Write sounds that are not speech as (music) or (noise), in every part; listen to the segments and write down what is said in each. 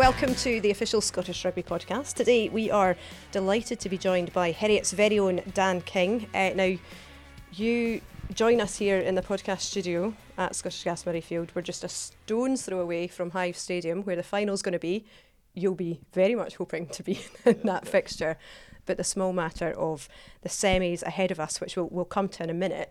welcome to the official Scottish Rugby podcast. Today we are delighted to be joined by Heriot's very own Dan King. Uh, now, you join us here in the podcast studio at Scottish Gas Murrayfield. We're just a stone's throw away from Hive Stadium, where the final's going to be. You'll be very much hoping to be (laughs) in that fixture, but the small matter of the semis ahead of us, which we'll, we'll come to in a minute.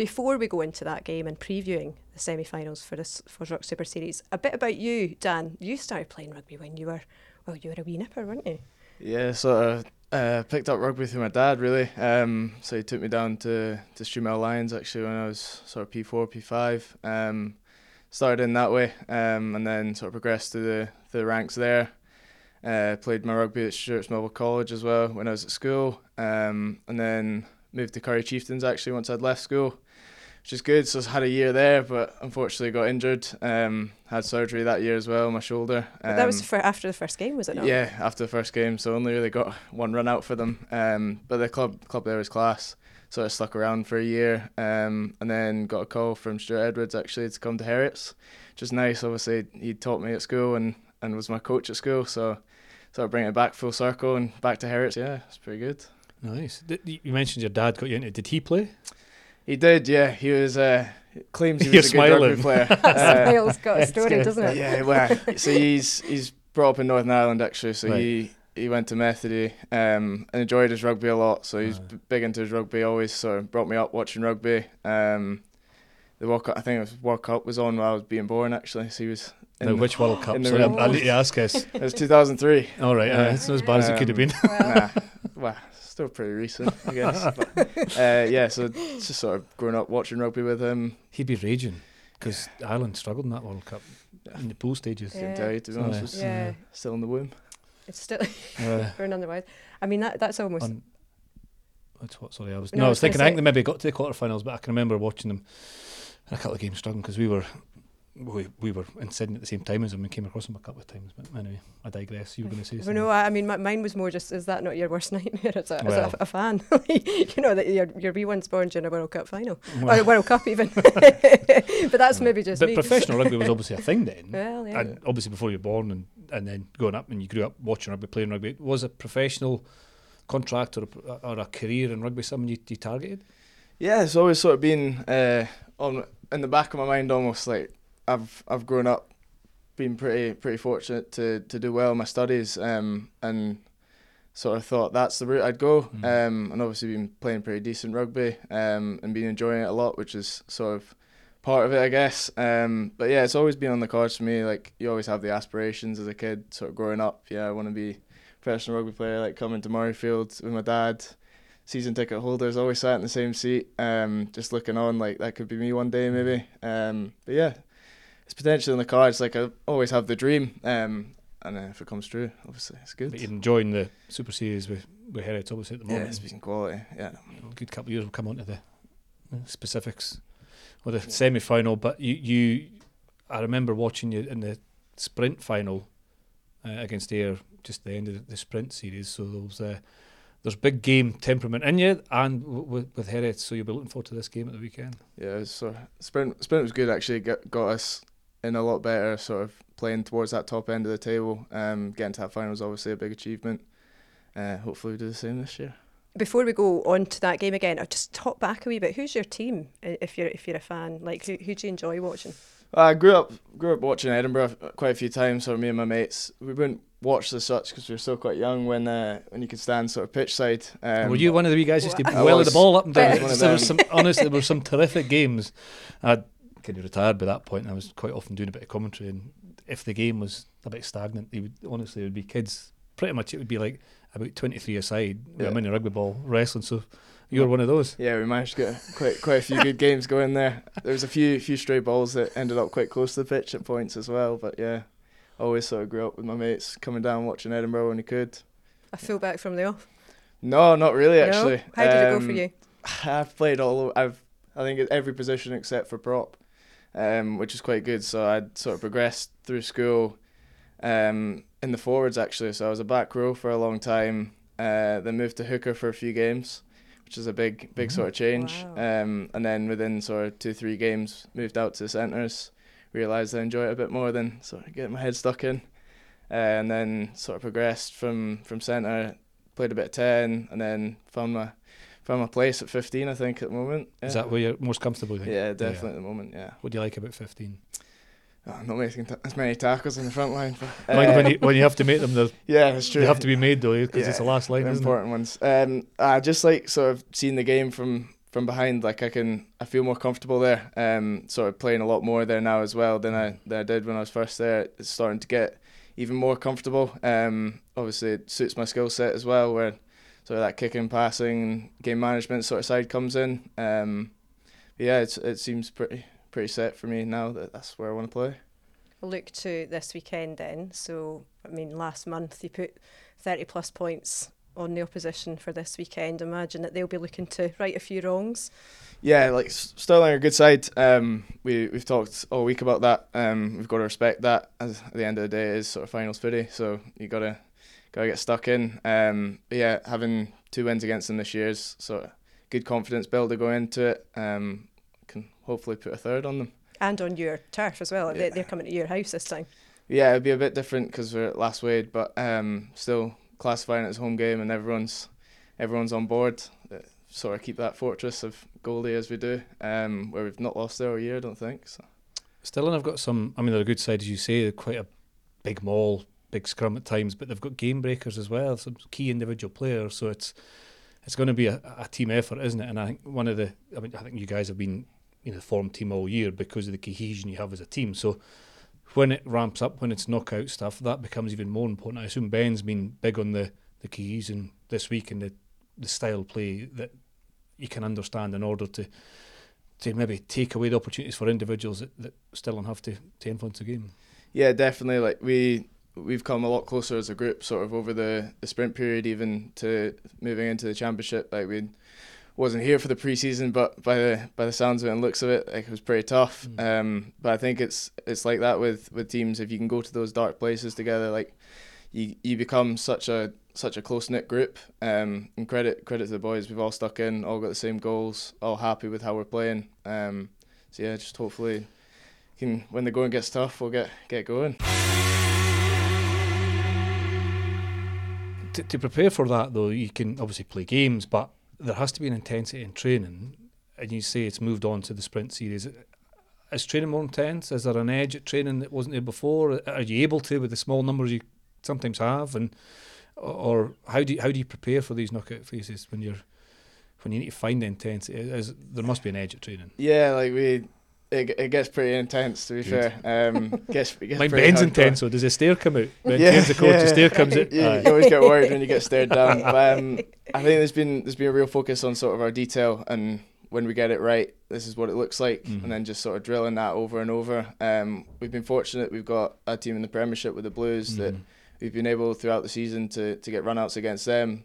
Before we go into that game and previewing the semi-finals for this FOSROC Super Series, a bit about you, Dan. You started playing rugby when you were, well, you were a wee nipper, weren't you? Yeah, sort of uh, picked up rugby through my dad, really. Um, so he took me down to to Strumel Lions actually when I was sort of P4, P5. Um, started in that way, um, and then sort of progressed through the the ranks there. Uh, played my rugby at Stewart's Melville College as well when I was at school, um, and then moved to Currie Chieftains actually once I'd left school, which is good. So I had a year there, but unfortunately got injured. Um, had surgery that year as well, my shoulder. But that was Um, for after the first game, was it not? yeah, after the first game, so only really got one run out for them. Um, but the club club there was class, so I stuck around for a year, um, and then got a call from Stuart Edwards actually to come to Heriots, which is nice. Obviously, he taught me at school and, and was my coach at school, so sort of bring it back full circle and back to Heriots. Yeah, it's pretty good. Nice. You mentioned your dad got you into. Did he play? He did, yeah. He was uh, claims he (laughs) You're was a good rugby smiling. player. (laughs) Uh, got a story, good. doesn't it? yeah, well, so he's he's brought up in Northern Ireland actually. So Right. he he went to Methody um, and enjoyed his rugby a lot. So he's big into his rugby. Always So brought me up watching rugby. Um, the World Cup, I think it was World Cup was on while I was being born actually. So he was. In Now, the- which World (gasps) Cup? in the Sorry, I, room. I need to ask us. (laughs) it was 2003. All right, uh, it's not as bad as it could have been. nah, (laughs) well, still pretty recent, I guess. but, uh, yeah, so just sort of growing up watching rugby with him. He'd be raging because Ireland struggled in that World Cup Yeah. in the pool stages. Yeah. Couldn't tell you to be honest. yeah. was Yeah, Still in the womb. it's still (laughs) Uh, for none otherwise. I mean, that that's almost. on, that's what? Sorry, I was No, no, I I was was gonna thinking. I think they maybe got to the quarterfinals, but I can remember watching them a couple of games struggling because we were. We, we were in Sydney at the same time as him and came across him a couple of times. But anyway, I digress. You were going to say Well, something. no, I I mean, my, mine was more just, is that not your worst (laughs) nightmare as a, as a, a fan? (laughs) you know, that your, your wee one's born during a World Cup final, or a World Cup even. (laughs) but that's maybe just but me. professional rugby was obviously a thing then. Well, yeah. and obviously before you were born and, and then growing up and you grew up watching rugby, playing rugby, was a professional contract or a, or a career in rugby something you, you targeted? Yeah, it's always sort of been uh, on in the back of my mind, almost like I've I've grown up, been pretty pretty fortunate to to do well in my studies, um, and sort of thought that's the route I'd go, Mm. um, and obviously been playing pretty decent rugby, um, and been enjoying it a lot, which is sort of part of it, I guess. Um, but yeah, it's always been on the cards for me. Like you always have the aspirations as a kid, sort of growing up. Yeah, I want to be a professional rugby player, like coming to Murrayfield with my dad season ticket holders always sat in the same seat, um, just looking on like that could be me one day maybe. Um, but yeah, it's potentially in the cards. Like I always have the dream, um, and uh, if it comes true, obviously it's good. But you're enjoying the Super Series with, with obviously at the yeah, moment. it's been quality. Yeah, a good couple of years we'll come on to the specifics or the semi final. But you, you, I remember watching you in the sprint final uh, against Ayr, just the end of the sprint series. So there was uh, there's big game temperament in you and w- w- with Heriots. So you'll be looking forward to this game at the weekend. yeah. It was sort of, sprint sprint was good actually. Got got us in a lot better sort of playing towards that top end of the table. Um, getting to that final was obviously a big achievement. Uh, hopefully we do the same this year. Before we go on to that game again, I'll just talk back a wee bit. Who's your team if you're if you're a fan? Like, who, who do you enjoy watching? I grew up grew up watching Edinburgh quite a few times. So me and my mates, we wouldn't watch as such because we were still quite young when uh, when you could stand sort of pitch side. Um, were you one of the wee guys who used to I well was- the ball up and down? was one of there was some honestly there were some terrific games. I'd kind of retired by that point. I was quite often doing a bit of commentary, and if the game was a bit stagnant, they would honestly it would be kids. Pretty much, it would be like about twenty three aside with Yeah. a mini rugby ball wrestling. So you were one of those. Yeah, we managed to get quite quite a few good games going there. There was a few few stray balls that ended up quite close to the pitch at points as well. But yeah, always sort of grew up with my mates coming down watching Edinburgh when he could. I A fullback from the off. No, not really No? actually. How did it go for Um, you? (sighs) I've played all. o- I've I think at every position except for prop, um, which is quite good. So I'd sort of progressed through school, um, in the forwards actually. So I was a back row for a long time. Uh, then moved to hooker for a few games, which is a big big sort of change. Wow. Um, and then within sort of two three games, moved out to centres. Realised I enjoy it a bit more than sort of getting my head stuck in. uh, and then sort of progressed from from centre, played a bit of ten, and then found my found my place at 15. I think at the moment. Yeah. Is that where you're most comfortable? Yeah, definitely at the moment. Yeah. What do you like about 15? Oh, not making t- as many tackles in the front line. But, When, uh, when, you, when you have to make them, they're- (laughs) yeah, that's true. they have to be made though, because it's the Yeah, last line, the isn't it? important ones. Um, I just like sort of seeing the game from from behind. Like I can, I feel more comfortable there. Um, sort of playing a lot more there now as well than I than I did when I was first there. It's starting to get even more comfortable. Um, obviously it suits my skill set as well, where of that kicking, passing, game management sort of side comes in. Um, yeah, it's, it seems pretty pretty set for me now that that's where I want to play. Look to this weekend then. So, I mean, last month you put 30 plus points on the opposition for this weekend. Imagine that they'll be looking to right a few wrongs. Yeah, like Stirling are a good side. Um, we we've talked all week about that. Um, we've got to respect that. As at the end of the day, it is sort of finals footy, so you gotta gotta get stuck in. Um, but yeah, having two wins against them this year is sort of good confidence builder going into it. Um, can hopefully put a third on them. And on your turf as well. They, Yeah. they're coming to your house this time. Yeah, it'd be a bit different because we're at Lasswade, but um, still classifying it as home game and everyone's everyone's on board. Uh, Sort of keep that fortress of Goldie as we do, um, where we've not lost there all year. I don't think. So. Still, and I've got some. I mean, they're a good side, as you say. They're quite a big maul, big scrum at times, but they've got game breakers as well. Some key individual players. So it's it's going to be a, a team effort, isn't it? And I think one of the. I mean, I think you guys have been you know form team all year because of the cohesion you have as a team. So when it ramps up, when it's knockout stuff, that becomes even more important. I assume Ben's been big on the the cohesion this week and the the style play that you can understand in order to to maybe take away the opportunities for individuals that, that still don't have to, to influence the game. Yeah, definitely. Like we we've come a lot closer as a group, sort of over the, the sprint period, even to moving into the championship. Like we wasn't here for the preseason, but by the by the sounds of it and looks of it, like it was pretty tough. Mm. Um, but I think it's it's like that with with teams. If you can go to those dark places together, like you you become such a such a close knit group. Um, and credit credit to the boys. We've all stuck in, all got the same goals, all happy with how we're playing. Um, so yeah, just hopefully can when the going gets tough, we'll get get going. To, to prepare for that, though, you can obviously play games, but there has to be an intensity in training. And you say it's moved on to the sprint series. Is training more intense? Is there an edge at training that wasn't there before? Are you able to with the small numbers you sometimes have? And or how do you, how do you prepare for these knockout phases when you're when you need to find the intensity? Is, there must be an edge at training. Yeah, like we, it, it gets pretty intense to be Good. fair. Um, (laughs) gets, it gets Like pretty Ben's intense, so does the stare come out? Ben Yeah, Cairns' the coach, the yeah. stare comes out. Yeah, Aye. you always get worried when you get stared down. (laughs) But um, I think there's been there's been a real focus on sort of our detail and when we get it right, this is what it looks like, Mhm. and then just sort of drilling that over and over. Um, we've been fortunate; we've got a team in the Premiership with the Blues that Mhm. we've been able throughout the season to to get runouts against them.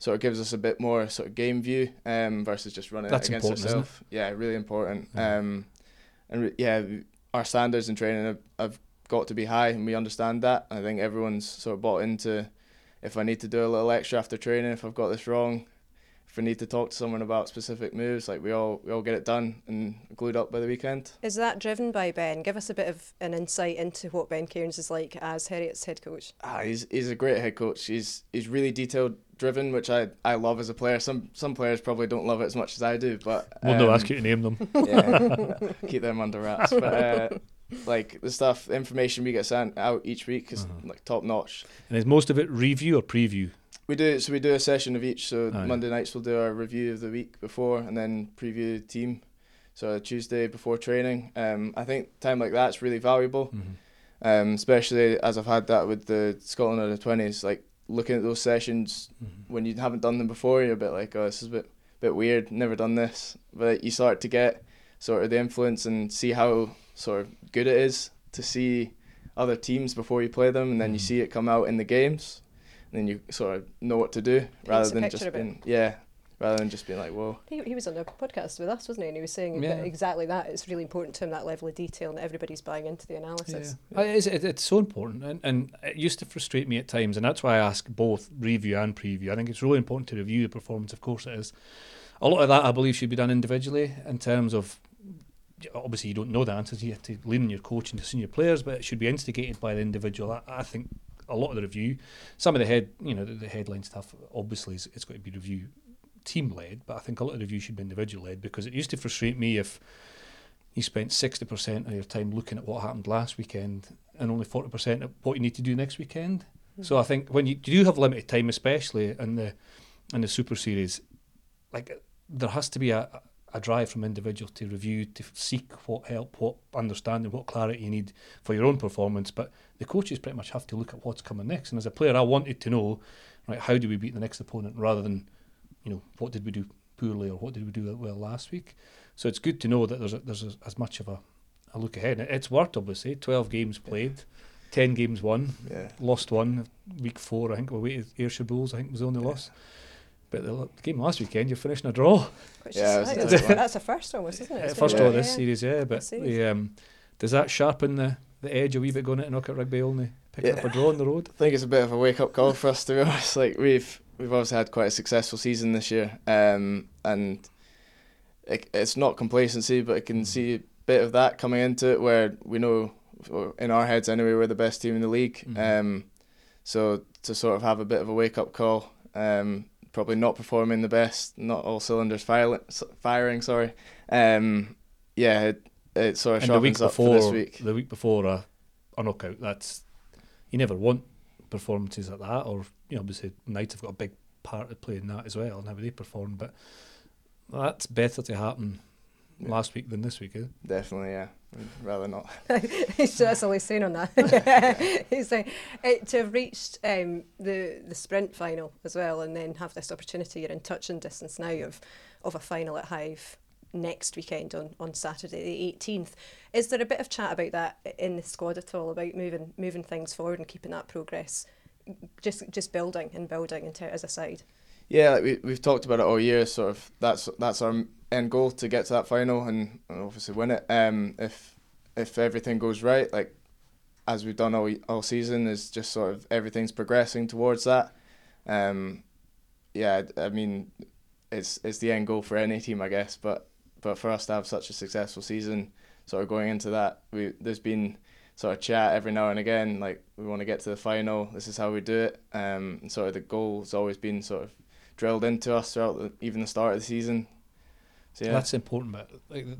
Sort of gives us a bit more sort of game view um, versus just running That's it against important, ourselves. Yeah, really important. Yeah. Um, and yeah, our standards in training have, have got to be high, and we understand that. I think everyone's sort of bought into if I need to do a little extra after training, if I've got this wrong, if I need to talk to someone about specific moves, like we all we all get it done and glued up by the weekend. Is that driven by Ben? Give us a bit of an insight into what Ben Cairns is like as Heriot's head coach. Ah, he's he's a great head coach. He's he's really detailed driven, which I, I love as a player. Some some players probably don't love it as much as I do, but We'll not um, ask you to name them. (laughs) yeah, (laughs) keep them under wraps. But uh, (laughs) like the stuff, the information we get sent out each week is Uh-huh. like top notch. And is most of it review or preview? We do so we do a session of each. So Aye. Monday nights we'll do our review of the week before, and then preview the team. So Tuesday before training. Um, I think time like that's really valuable. Mhm. Um, especially as I've had that with the Scotland under twenties. Like looking at those sessions Mhm. when you haven't done them before, you're a bit like, oh, this is a bit bit weird. Never done this, but you start to get sort of the influence and see how sort of good it is to see other teams before you play them, and then you Mhm. see it come out in the games, and then you sort of know what to do rather than just being yeah, rather than just being like, whoa. He, he was on a podcast with us, wasn't he? And he was saying Yeah. that exactly that. It's really important to him that level of detail, and everybody's buying into the analysis. Yeah. Oh, it's, it- it's so important, and, and it used to frustrate me at times, and that's why I ask both review and preview. I think it's really important to review the performance. Of course, it is. A lot of that, I believe, should be done individually in terms of. Obviously, you don't know the answers. You have to lean on your coach and the senior players, but it should be instigated by the individual. I, I think a lot of the review, some of the head, you know, the, the headline stuff, obviously, is, it's got to be review team led, but I think a lot of the review should be individual led because it used to frustrate me if you spent 60% of your time looking at what happened last weekend and only 40% of what you need to do next weekend. Mm-hmm. So I think when you, you do have limited time, especially in the in the Super Series, like there has to be a, a drive from individual to review, to seek what help, what understanding, what clarity you need for your own performance. But the coaches pretty much have to look at what's coming next. And as a player, I wanted to know, right, how do we beat the next opponent rather than, you know, what did we do poorly or what did we do well last week. So it's good to know that there's a, there's a, as much of a, a look ahead. It's worked, obviously. 12 games played, 10 games won, Yeah. lost one week four. I think we waited Ayrshire Bulls. I think was the only Yeah. loss. But the, the game last weekend, you're finishing a draw. Which Yeah, is, it I was think a that's, that's a first almost, isn't it? It's first been- draw this series, yeah. But series. the, um, does that sharpen the, the edge a wee bit going into Knockout Rugby only picking up a draw on the road? I think it's a bit of a wake up call for us to be honest. Like we've we've obviously had quite a successful season this year, um, and it, it's not complacency, but I can see a bit of that coming into it, where we know in our heads anyway we're the best team in the league. Mhm. Um, so to sort of have a bit of a wake up call, um, probably not performing the best, not all cylinders firing, firing sorry. Um, yeah, it, it sort of And the week sharpens up for before, this week. the week before a, a knockout, that's you never want performances like that. Or you know, obviously Knights have got a big part to play in that as well, and how they perform. But that's better to happen Yeah. last week than this week. Eh? Definitely, yeah. I'd rather not. so that's all he's saying on that. (laughs) (laughs) he's saying uh, to have reached um, the the sprint final as well, and then have this opportunity. You're in touch and distance now of of a final at Hive next weekend on, on Saturday the 18th. Is there a bit of chat about that in the squad at all about moving moving things forward and keeping that progress, just just building and building it as a side? Yeah, like we we've talked about it all year. Sort of that's that's our end goal to get to that final and, and obviously win it. Um, if if everything goes right, like as we've done all all season, is just sort of everything's progressing towards that. Um, yeah, I mean, it's it's the end goal for any team, I guess. But but for us to have such a successful season, sort of going into that, we there's been sort of chat every now and again, like we want to get to the final. This is how we do it. Um, and sort of the goal has always been sort of drilled into us throughout the, even the start of the season. So yeah, That's important, but like the,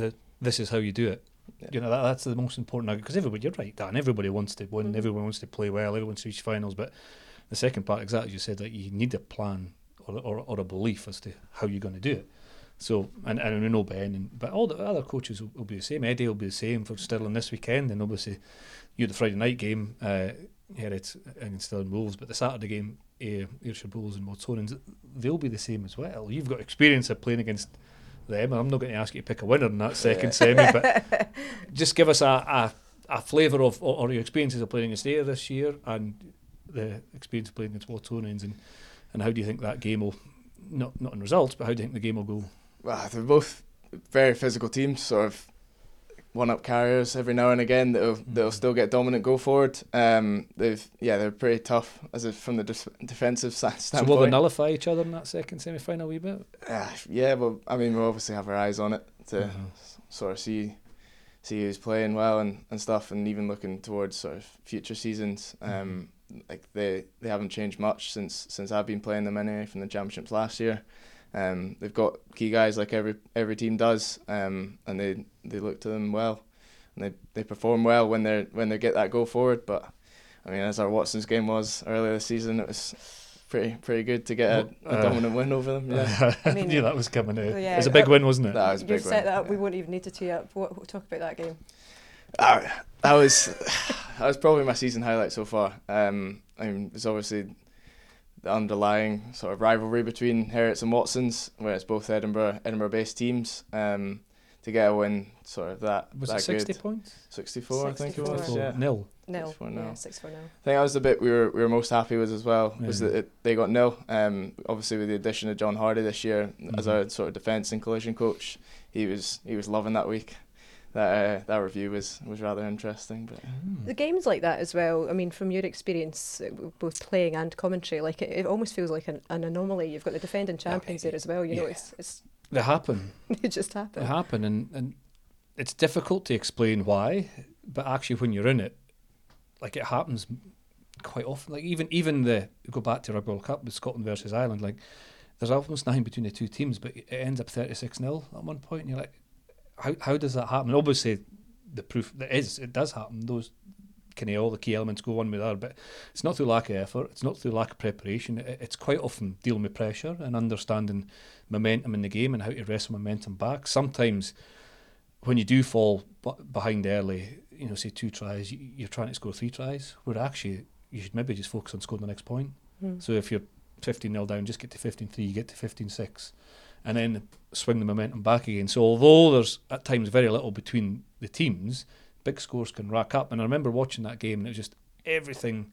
the this is how you do it. Yeah. You know that that's the most important because everybody, you're right, Dan. Everybody wants to win. Mhm. Everyone wants to play well. Everyone wants to reach finals. But the second part, exactly as you said, that you need a plan or, or, or a belief as to how you're going to do it. So and and we know Ben, and, but all the other coaches will, will be the same. Eddie will be the same for Stirling this weekend, and obviously you had the Friday night game. Uh, Heriot's against Stirling Wolves, but the Saturday game, uh, Ayrshire Bulls and Watsonians, they'll be the same as well. You've got experience of playing against them. And I'm not going to ask you to pick a winner in that second (laughs) semi, but just give us a, a, a flavour of or, or your experiences of playing against Ayr this year and the experience of playing against Watsonians, and, and how do you think that game will, not not in results, but how do you think the game will go? Well, they're both very physical teams, sort of one up carriers every now and again that'll that'll Mhm. still get dominant go forward. Um, they've yeah they're pretty tough as a, from the defensive (laughs) sa- So will they nullify each other in that second semi final wee bit? Uh, yeah, but I mean we'll obviously have our eyes on it to Uh-huh. sort of see see who's playing well and, and stuff, and even looking towards sort of future seasons. Um, like they they haven't changed much since since I've been playing them anyway from the championships last year. Um, they've got key guys like every every team does, um, and they, they look to them well, and they, they perform well when they when they get that go forward. But I mean, as our Watson's game was earlier this season, it was pretty pretty good to get a, a Uh, dominant win over them. Yeah, I, (laughs) I mean- knew that was coming. Out. yeah, it was a big uh, win, wasn't it? that was a You've big set win. that up. yeah. We won't even need to tee up. What, what- talk about that game. Ah, that was (sighs) that was probably my season highlight so far. Um, I mean, it's obviously the underlying sort of rivalry between Heriots and Watsons, where it's both Edinburgh Edinburgh-based teams. Um, to get a win, sort of that was that it 60 good. points? 64, I think it was. Four Yeah. nil. Nil. Six four Yeah, nil. six four nil. I think that was the bit we were we were most happy with as well. Was that it, they got nil. Um, obviously with the addition of John Hardy this year as Mhm. our sort of defence and collision coach, he was he was loving that week. That uh, that review was was rather interesting. But The games like that as well. I mean, from your experience, uh, both playing and commentary, like it, it almost feels like an, an anomaly. You've got the defending champions there as well. You know, it's it's They happen. (laughs) it just They happened. happen, and, and it's difficult to explain why, but actually, when you're in it, like it happens quite often. Like even even the go back to Rugby World Cup with Scotland versus Ireland. Like there's almost nothing between the two teams, but it ends up thirty six 0 at one point, and you're like, how how does that happen? Obviously, the proof that is it does happen. Those kind of all the key elements go one with the other, but it's not through lack of effort. It's not through lack of preparation. It, it's quite often dealing with pressure and understanding momentum in the game and how to wrestle momentum back. Sometimes when you do fall behind early, you know, say two tries, you're trying to score three tries, where actually you should maybe just focus on scoring the next point. Mm. So if you're 15 0 down, just get to 15 3, you get to 15 6, and then swing the momentum back again. So although there's at times very little between the teams, big scores can rack up. And I remember watching that game, and it was just everything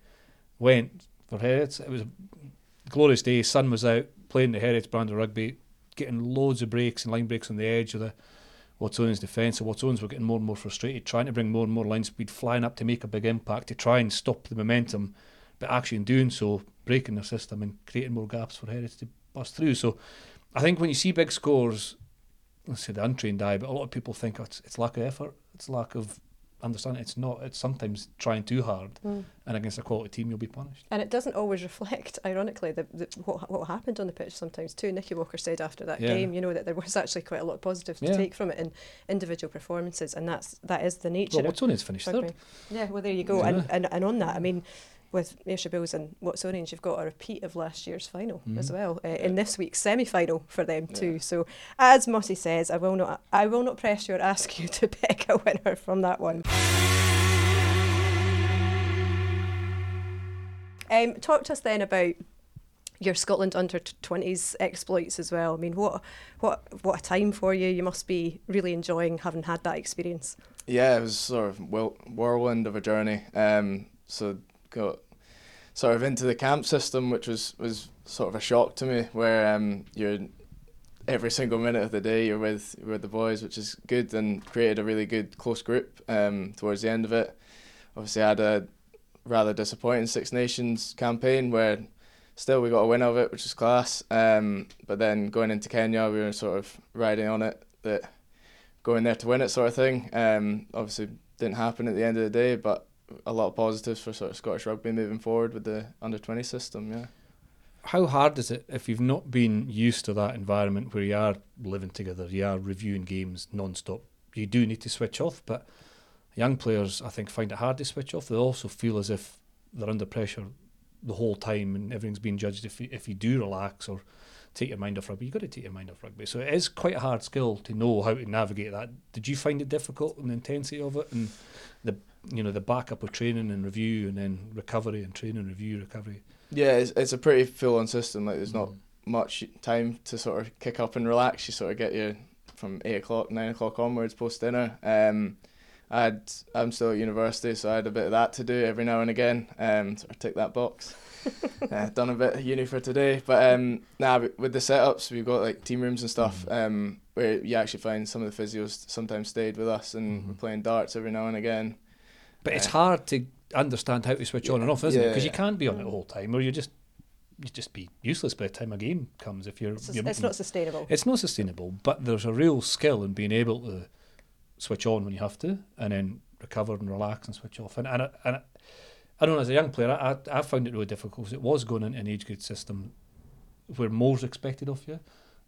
went for Heriots. It was a glorious day. Sun was out playing the Heriots brand of rugby, getting loads of breaks and line breaks on the edge of the Watsonians defence. The Watsonians were getting more and more frustrated, trying to bring more and more line speed, flying up to make a big impact to try and stop the momentum, but actually in doing so, breaking their system and creating more gaps for Heriots to bust through. So I think when you see big scores, let's say the untrained eye, but a lot of people think oh, it's, it's lack of effort, it's lack of understanding. it's not it's sometimes trying too hard mm. and against a quality team you'll be punished and it doesn't always reflect ironically the, the what, what happened on the pitch sometimes too Nicky Walker said after that yeah. game you know that there was actually quite a lot of positives yeah. to take from it in individual performances and that's that is the nature well, Watsonians finished third yeah well there you go yeah. and, and and on that I mean with Ayrshire Bulls and Watsonians, you've got a repeat of last year's final mm. as well uh, in this week's semi-final for them yeah. too. So, as Mossy says, I will not, I will not press you or ask you to (laughs) pick a winner from that one. Um, talk to us then about your Scotland under twenties exploits as well. I mean, what what what a time for you! You must be really enjoying having had that experience. Yeah, it was sort of whirlwind of a journey. Um, so got sort of into the camp system, which was, was sort of a shock to me, where um, you're every single minute of the day you're with with the boys, which is good, and created a really good close group um, towards the end of it. Obviously, I had a rather disappointing Six Nations campaign where still we got a win of it, which is class. Um, but then going into Kenya, we were sort of riding on it that going there to win it sort of thing. Um, obviously didn't happen at the end of the day, but a lot of positives for sort of Scottish rugby moving forward with the under twenty system. Yeah. How hard is it if you've not been used to that environment where you are living together, you are reviewing games non-stop? You do need to switch off, but young players, I think, find it hard to switch off. They also feel as if they're under pressure the whole time and everything's being judged. If you, if you do relax or take your mind off rugby, you've got to take your mind off rugby. So it is quite a hard skill to know how to navigate that. Did you find it difficult and the intensity of it and the you know the backup of training and review and then recovery and training review recovery yeah it's, it's a pretty full on system like there's not mm. much time to sort of kick up and relax you sort of get your from 8 o'clock 9 o'clock onwards post dinner um, I had, I'm still at university, so I had a bit of that to do every now and again. Um, sort of tick that box. (laughs) uh, done a bit of uni for today, but um, now nah, with the setups, we've got like team rooms and stuff. Mm. Um, where you actually find some of the physios sometimes stayed with us, and mm-hmm. we're playing darts every now and again. But it's hard to understand how to switch on and off, isn't it? Because you can't be on it the whole time, or you just you just be useless by the time a game comes. If you're, it's, you're it's not sustainable. It's not sustainable, but there's a real skill in being able to switch on when you have to, and then recover and relax and switch off. And and, and I don't know, as a young player, I, I found it really difficult because it was going into an age group system where more's expected of you.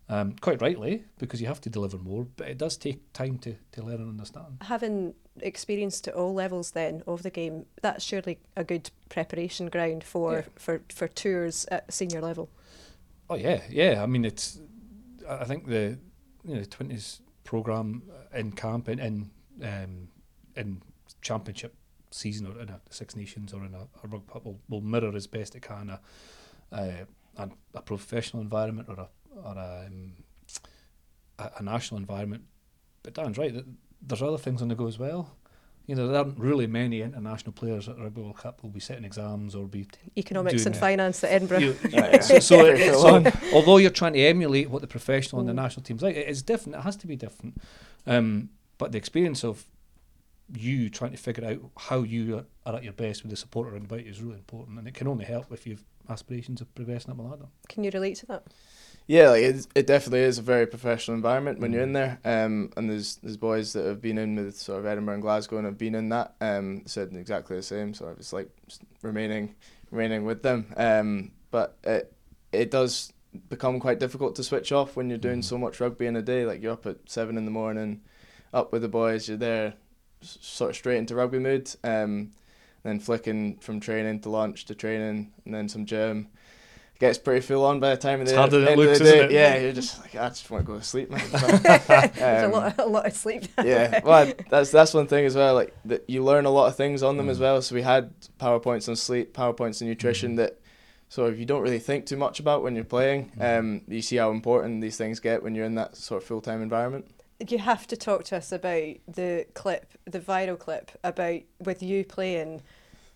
Um, quite rightly, because you have to deliver more, but it does take time to, to learn and understand. Having experience at all levels then of the game, that's surely a good preparation ground for, yeah. for, for tours at senior level. Oh yeah, yeah. I mean, it's. I think the you know twenties program in camp in in, um, in championship season or in a Six Nations or in a, a rugby will, will mirror as best it can a, a, a professional environment or a or a, um, a, a national environment. But Dan's right that there's other things on the go as well. You know, there aren't really many international players at Rugby World Cup who'll be setting exams or be economics and finance at Edinburgh. You, (laughs) you, so, so, it, so although you're trying to emulate what the professional mm. and the national teams like, it is different. It has to be different. Um, but the experience of you trying to figure out how you are at your best with the support around about you is really important, and it can only help if you've aspirations of progressing up a ladder. Can you relate to that? Yeah, like it, it definitely is a very professional environment when you're in Mm. there. Um, and there's there's boys that have been in with sort of Edinburgh and Glasgow and have been in that. Um, said exactly the same. So it's like remaining remaining with them. Um, but it it does become quite difficult to switch off when you're doing Mhm. so much rugby in a day. Like you're up at seven in the morning, up with the boys. You're there, s- sort of straight into rugby mood. Um, then flicking from training to lunch to training, and then some gym. It gets pretty full on by the time of It's the harder than it end of looks, the isn't day. it? Yeah, you're just like I just want to go to sleep, man. (laughs) There's a Um, lot, a lot of sleep. (laughs) yeah, well, that's that's one thing as well. Like that, you learn a lot of things on them as Mm. well. So we had powerpoints on sleep, powerpoints on nutrition Mhm. that so of you don't really think too much about when you're playing. Mhm. Um, you see how important these things get when you're in that sort of full time environment. You have to talk to us about the clip, the viral clip about with you playing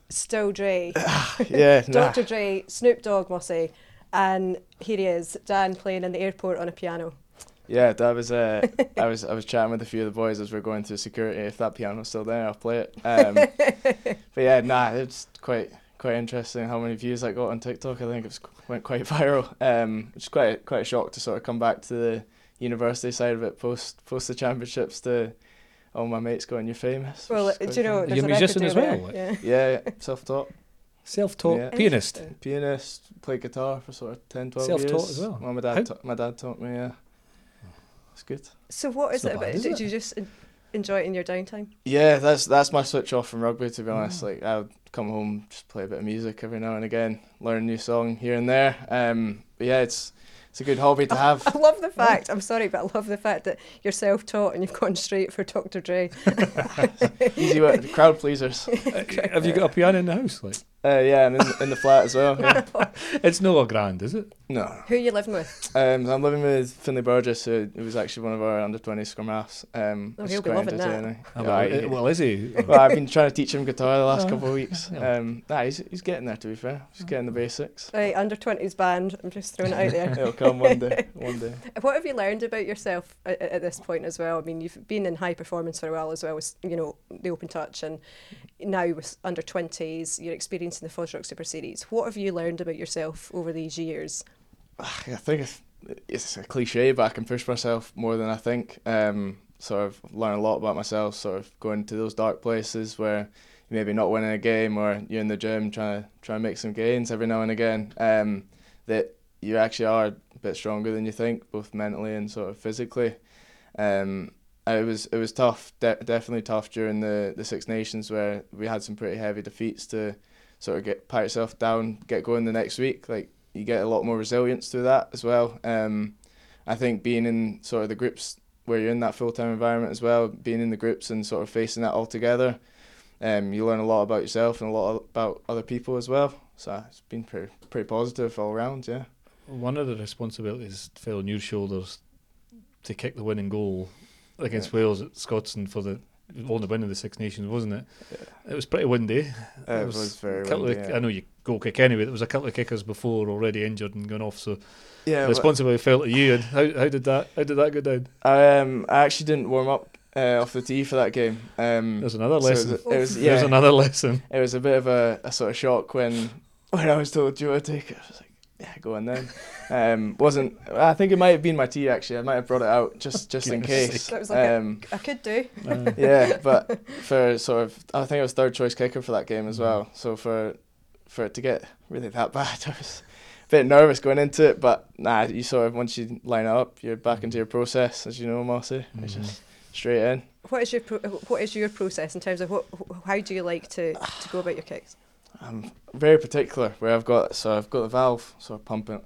Still Dre, (laughs) yeah, (laughs) nah. Dr. Dre, Snoop Dogg, Mossy, and here he is, Dan playing in the airport on a piano. Yeah, that was uh, (laughs) I was I was chatting with a few of the boys as we are going through security. If that piano's still there, I'll play it. Um, but yeah, nah, it's quite quite interesting how many views I got on TikTok. I think it was, went quite viral. Um, it's quite quite a shock to sort of come back to the university side of it post post the championships to all my mates going, "You're famous." Well, do you know, there's you're a a musician as well, like- Yeah. Yeah, yeah self taught Self-taught Yeah. pianist. Pianist, played guitar for sort of 10, 12 Self-taught years. as well. Well, my dad ta- my dad taught me. Yeah, it's good. So what is It's it about? bad, is Did it? you just enjoy it in your downtime? Yeah, that's that's my switch off from rugby. To be honest, Mm. like I would come home, just play a bit of music every now and again, learn a new song here and there. Um, but yeah, it's it's a good hobby to have. (laughs) I love the fact, I'm sorry, but I love the fact that you're self taught and you've gone straight for Dr. Dre. (laughs) Easy work, crowd pleasers. (laughs) Uh, Have you got a piano in the house? Like, Uh, yeah, and in, in the flat as well. Yeah. (laughs) it's no a grand, is it? No, Who are you living with? um, I'm living with Finley Burgess, who, who was actually one of our under 20 scrum halves. Um, Oh, he'll be loving that. entertaining. Oh, Yeah, well, he- well, is he? well, I've been trying to teach him guitar the last Oh, couple of weeks. Um, nah, he's, he's getting there. To be fair, he's getting the basics. Right, under 20s band. I'm just throwing it out there. It'll come one day. (laughs) One day. What have you learned about yourself at, at this point as well? I mean, you've been in high performance for a while as well as you know the open touch, and now with under twenties, you're experiencing the FOSROC Super Series. What have you learned about yourself over these years? I think it's, a cliche, but I can push myself more than I think. Um, sort of learn a lot about myself. Sort of going to those dark places where you maybe not winning a game, or you're in the gym trying to try and make some gains every now and again. Um, that you actually are a bit stronger than you think, both mentally and sort of physically. Um, it was it was tough, de- definitely tough during the the Six Nations where we had some pretty heavy defeats to sort of get pat yourself down, get going the next week. Like you get a lot more resilience through that as well. Um, I think being in sort of the groups where you're in that full time environment as well, being in the groups and sort of facing that all together, um, you learn a lot about yourself and a lot about other people as well. So it's been pretty pretty positive all around. Yeah. One of the responsibilities fell on your shoulders to kick the winning goal against Wales at Scotland for the only win of the Six Nations, wasn't it? It was pretty windy. Uh, it was, very windy, of- yeah. I know you goal kick anyway. There was a couple of kickers before already injured and gone off, so Yeah, the responsibility fell to you. And how, how did that how did that go down? I um I actually didn't warm up uh, off the tee for that game. Um, There's another so it lesson. was, it was There's yeah, another (laughs) lesson. it was a bit of a, a sort of shock when (laughs) when I was told you would take it. I was like, yeah, go on then. Um, wasn't I think it might have been my tee actually. I might have brought it out just just (laughs) in case. That was like um, I could do. Uh, yeah, (laughs) but for sort of, I think I was third choice kicker for that game as well. So for for it to get really that (laughs) bad, I was a bit nervous going into it. But nah, you sort of once you line up, you're back into your process, as you know, Mossy. It's Mhm. just straight in. What is your pro- what is your process in terms of what how do you like to, to go about your kicks? I'm very particular where I've got so I've got the valve sort of pumping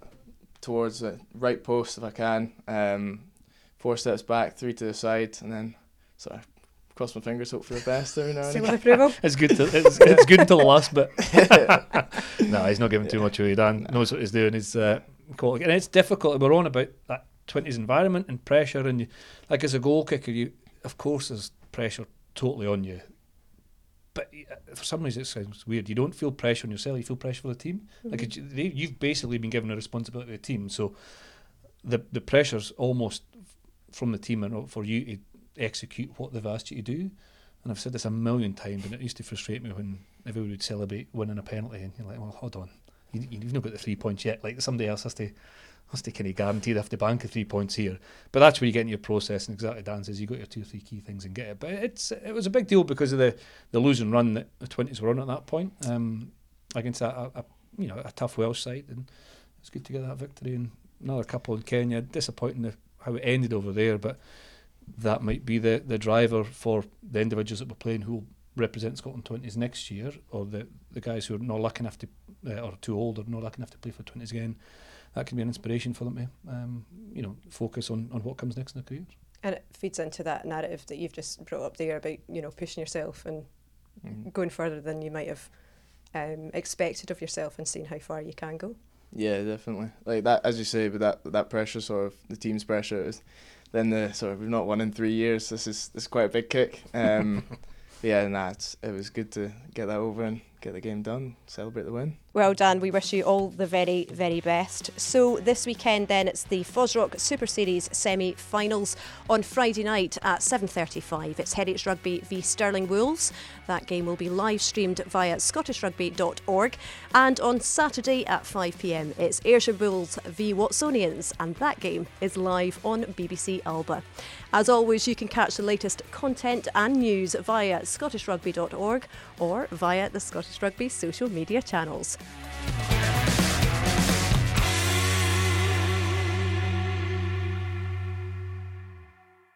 towards the right post if I can. Um, four steps back, three to the side, and then sort of cross my fingers, hope for the best every now and Seal again. approval. (laughs) it's good. To, (laughs) it's, it's good until the last bit. (laughs) no, he's not giving too much away. Dan knows what he's doing. He's uh, quality. and it's difficult. We're on about that twenties environment and pressure, and you, like as a goal kicker, you of course there's pressure totally on you. But uh, for some reason, it sounds weird. You don't feel pressure on yourself. You feel pressure for the team. Like Mhm. it's, they, you've basically been given a responsibility to the team, so the the pressure's almost from the team and for you to execute what they've asked you to do. And I've said this a million times, and it used to frustrate me when everybody would celebrate winning a penalty, and you're like, well, hold on, you, you've not got the three points yet. Like somebody else has to kind of guarantee they have to bank the three points here. But that's where you get into your process, and exactly Dan says, you got your two or three key things and get it. But it's it was a big deal because of the the losing run that the twenties were on at that point um, against a, a, you know a tough Welsh side, and it's good to get that victory and another couple in Kenya. Disappointing the, how it ended over there, but that might be the the driver for the individuals that were playing who represent Scotland twenties next year, or the the guys who are not lucky enough to uh, or too old or not lucky enough to play for twenties again. That can be an inspiration for them to, um, you know, focus on, on what comes next in their careers. And it feeds into that narrative that you've just brought up there about you know pushing yourself and Mhm. going further than you might have um, expected of yourself and seeing how far you can go. Yeah, definitely. Like that, as you say, but that that pressure, sort of the team's pressure is. Then the sort of we've not won in three years. This is this is quite a big kick. Um, (laughs) but yeah, nah, it's, it was good to get that over and get the game done, celebrate the win. Well, done. we wish you all the very, very best. So, this weekend, then, it's the FOSROC Super Series semi finals on Friday night at 7.35. It's Heriot's Rugby v Stirling Wolves. That game will be live streamed via scottishrugby.org. And on Saturday at 5 pm, it's Ayrshire Bulls v Watsonians, and that game is live on BBC Alba. As always, you can catch the latest content and news via scottishrugby.org or via the Scottish Rugby's social media channels.